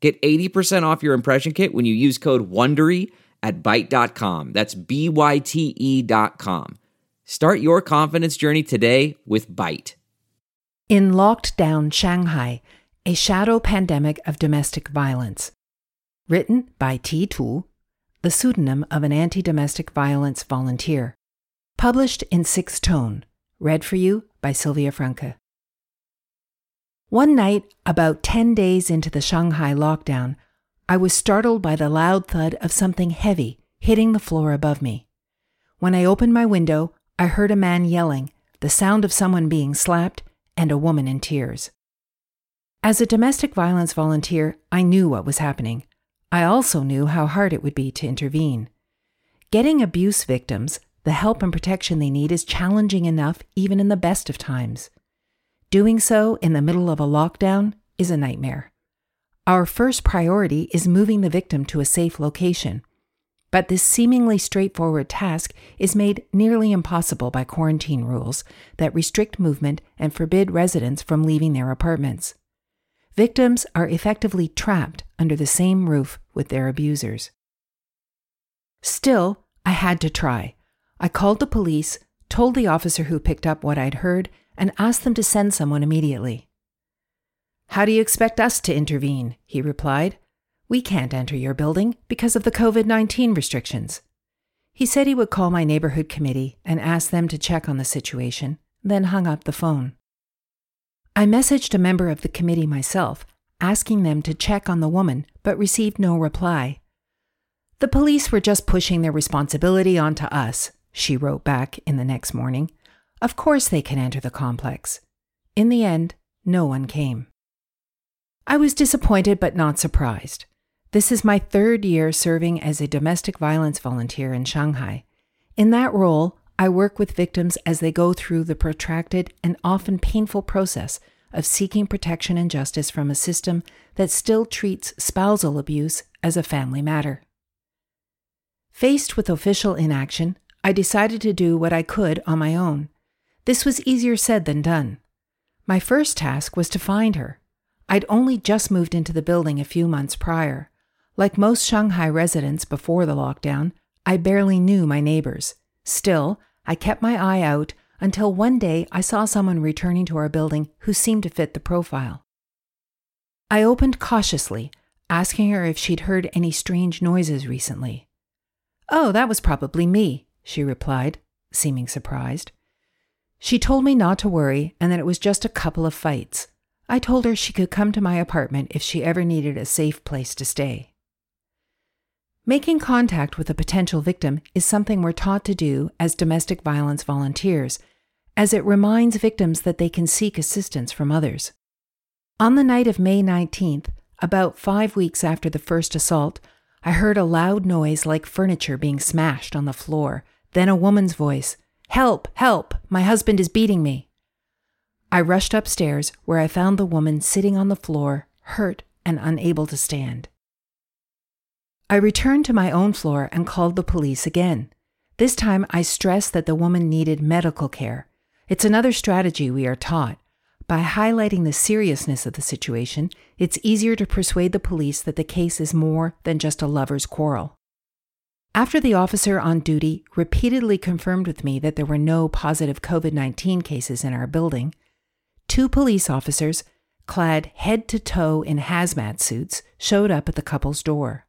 Get 80% off your impression kit when you use code WONDERY at Byte.com. That's B-Y-T-E dot com. Start your confidence journey today with Byte. In locked down Shanghai, a shadow pandemic of domestic violence. Written by T. Tu, the pseudonym of an anti domestic violence volunteer. Published in Sixth Tone. Read for you by Sylvia Franke. One night, about 10 days into the Shanghai lockdown, I was startled by the loud thud of something heavy hitting the floor above me. When I opened my window, I heard a man yelling, the sound of someone being slapped, and a woman in tears. As a domestic violence volunteer, I knew what was happening. I also knew how hard it would be to intervene. Getting abuse victims the help and protection they need is challenging enough even in the best of times. Doing so in the middle of a lockdown is a nightmare. Our first priority is moving the victim to a safe location. But this seemingly straightforward task is made nearly impossible by quarantine rules that restrict movement and forbid residents from leaving their apartments. Victims are effectively trapped under the same roof with their abusers. Still, I had to try. I called the police, told the officer who picked up what I'd heard, and asked them to send someone immediately. How do you expect us to intervene? he replied. We can't enter your building because of the COVID 19 restrictions. He said he would call my neighborhood committee and ask them to check on the situation, then hung up the phone. I messaged a member of the committee myself, asking them to check on the woman, but received no reply. The police were just pushing their responsibility onto us, she wrote back in the next morning. Of course they can enter the complex. In the end, no one came. I was disappointed but not surprised. This is my third year serving as a domestic violence volunteer in Shanghai. In that role, I work with victims as they go through the protracted and often painful process of seeking protection and justice from a system that still treats spousal abuse as a family matter. Faced with official inaction, I decided to do what I could on my own. This was easier said than done. My first task was to find her. I'd only just moved into the building a few months prior. Like most Shanghai residents before the lockdown, I barely knew my neighbors. Still, I kept my eye out until one day I saw someone returning to our building who seemed to fit the profile. I opened cautiously, asking her if she'd heard any strange noises recently. Oh, that was probably me, she replied, seeming surprised. She told me not to worry and that it was just a couple of fights. I told her she could come to my apartment if she ever needed a safe place to stay. Making contact with a potential victim is something we're taught to do as domestic violence volunteers, as it reminds victims that they can seek assistance from others. On the night of May 19th, about five weeks after the first assault, I heard a loud noise like furniture being smashed on the floor then a woman's voice Help! Help! My husband is beating me. I rushed upstairs, where I found the woman sitting on the floor, hurt and unable to stand. I returned to my own floor and called the police again. This time I stressed that the woman needed medical care. It's another strategy we are taught. By highlighting the seriousness of the situation, it's easier to persuade the police that the case is more than just a lover's quarrel. After the officer on duty repeatedly confirmed with me that there were no positive COVID 19 cases in our building, two police officers, clad head to toe in hazmat suits, showed up at the couple's door.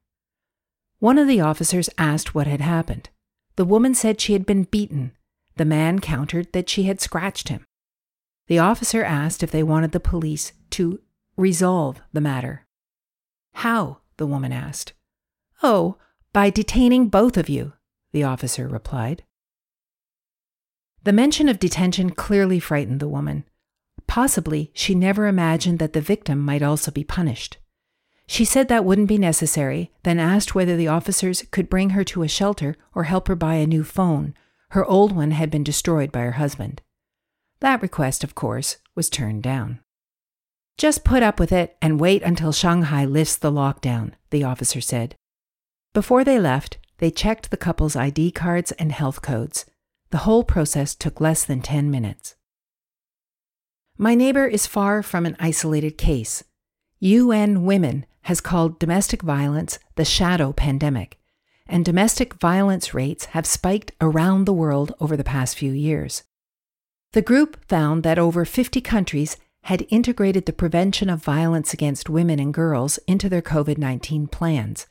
One of the officers asked what had happened. The woman said she had been beaten. The man countered that she had scratched him. The officer asked if they wanted the police to resolve the matter. How? the woman asked. Oh, by detaining both of you, the officer replied. The mention of detention clearly frightened the woman. Possibly she never imagined that the victim might also be punished. She said that wouldn't be necessary, then asked whether the officers could bring her to a shelter or help her buy a new phone. Her old one had been destroyed by her husband. That request, of course, was turned down. Just put up with it and wait until Shanghai lifts the lockdown, the officer said. Before they left, they checked the couple's ID cards and health codes. The whole process took less than 10 minutes. My neighbor is far from an isolated case. UN Women has called domestic violence the shadow pandemic, and domestic violence rates have spiked around the world over the past few years. The group found that over 50 countries had integrated the prevention of violence against women and girls into their COVID 19 plans,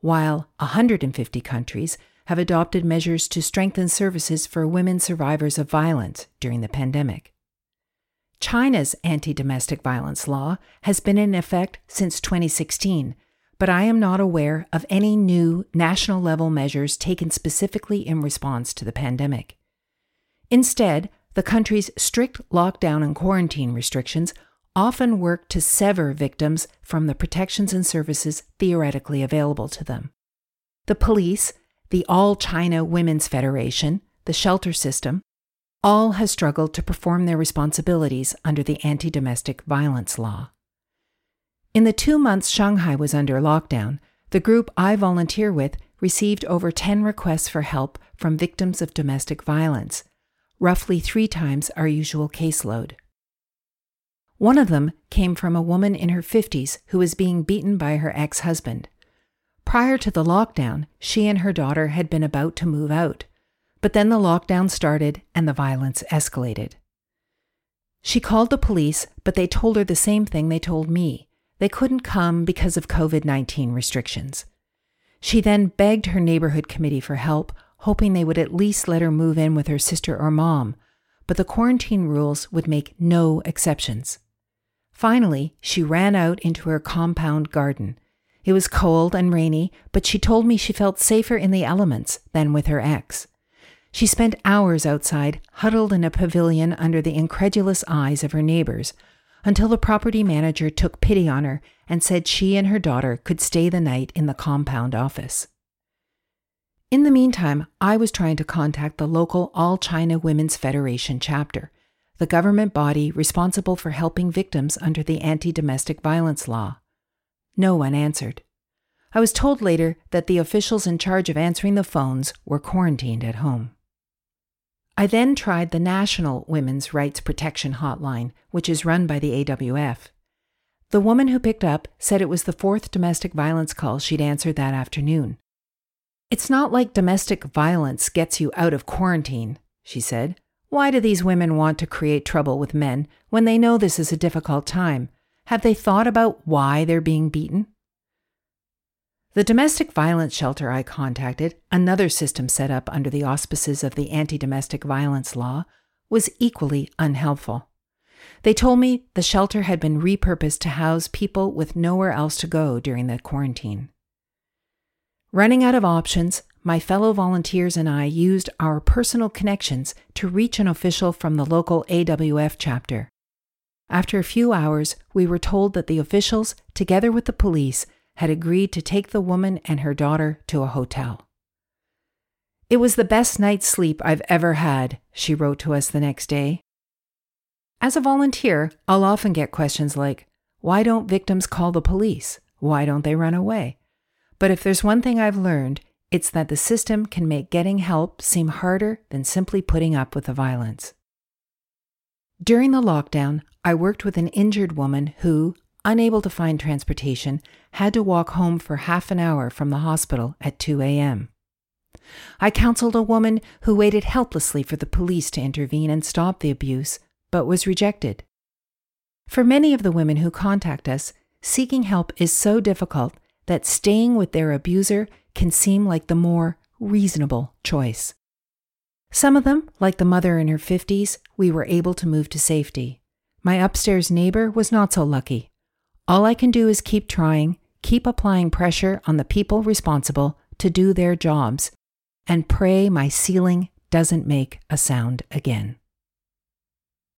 while 150 countries have adopted measures to strengthen services for women survivors of violence during the pandemic. China's anti domestic violence law has been in effect since 2016, but I am not aware of any new national level measures taken specifically in response to the pandemic. Instead, the country's strict lockdown and quarantine restrictions often work to sever victims from the protections and services theoretically available to them. The police, the All China Women's Federation, the shelter system, all have struggled to perform their responsibilities under the anti domestic violence law. In the two months Shanghai was under lockdown, the group I volunteer with received over 10 requests for help from victims of domestic violence roughly three times our usual caseload. One of them came from a woman in her 50s who was being beaten by her ex husband. Prior to the lockdown, she and her daughter had been about to move out, but then the lockdown started and the violence escalated. She called the police, but they told her the same thing they told me. They couldn't come because of COVID 19 restrictions. She then begged her neighborhood committee for help, hoping they would at least let her move in with her sister or mom, but the quarantine rules would make no exceptions. Finally, she ran out into her compound garden. It was cold and rainy, but she told me she felt safer in the elements than with her ex. She spent hours outside, huddled in a pavilion under the incredulous eyes of her neighbors, until the property manager took pity on her and said she and her daughter could stay the night in the compound office. In the meantime, I was trying to contact the local All China Women's Federation chapter, the government body responsible for helping victims under the anti domestic violence law. No one answered. I was told later that the officials in charge of answering the phones were quarantined at home. I then tried the National Women's Rights Protection Hotline, which is run by the AWF. The woman who picked up said it was the fourth domestic violence call she'd answered that afternoon. It's not like domestic violence gets you out of quarantine, she said. Why do these women want to create trouble with men when they know this is a difficult time? Have they thought about why they're being beaten? The domestic violence shelter I contacted, another system set up under the auspices of the anti domestic violence law, was equally unhelpful. They told me the shelter had been repurposed to house people with nowhere else to go during the quarantine. Running out of options, my fellow volunteers and I used our personal connections to reach an official from the local AWF chapter. After a few hours, we were told that the officials, together with the police, had agreed to take the woman and her daughter to a hotel. It was the best night's sleep I've ever had, she wrote to us the next day. As a volunteer, I'll often get questions like, Why don't victims call the police? Why don't they run away? But if there's one thing I've learned, it's that the system can make getting help seem harder than simply putting up with the violence. During the lockdown, I worked with an injured woman who, unable to find transportation, had to walk home for half an hour from the hospital at 2 a.m. I counseled a woman who waited helplessly for the police to intervene and stop the abuse, but was rejected. For many of the women who contact us, seeking help is so difficult that staying with their abuser can seem like the more reasonable choice. Some of them, like the mother in her 50s, we were able to move to safety. My upstairs neighbor was not so lucky. All I can do is keep trying, keep applying pressure on the people responsible to do their jobs, and pray my ceiling doesn't make a sound again.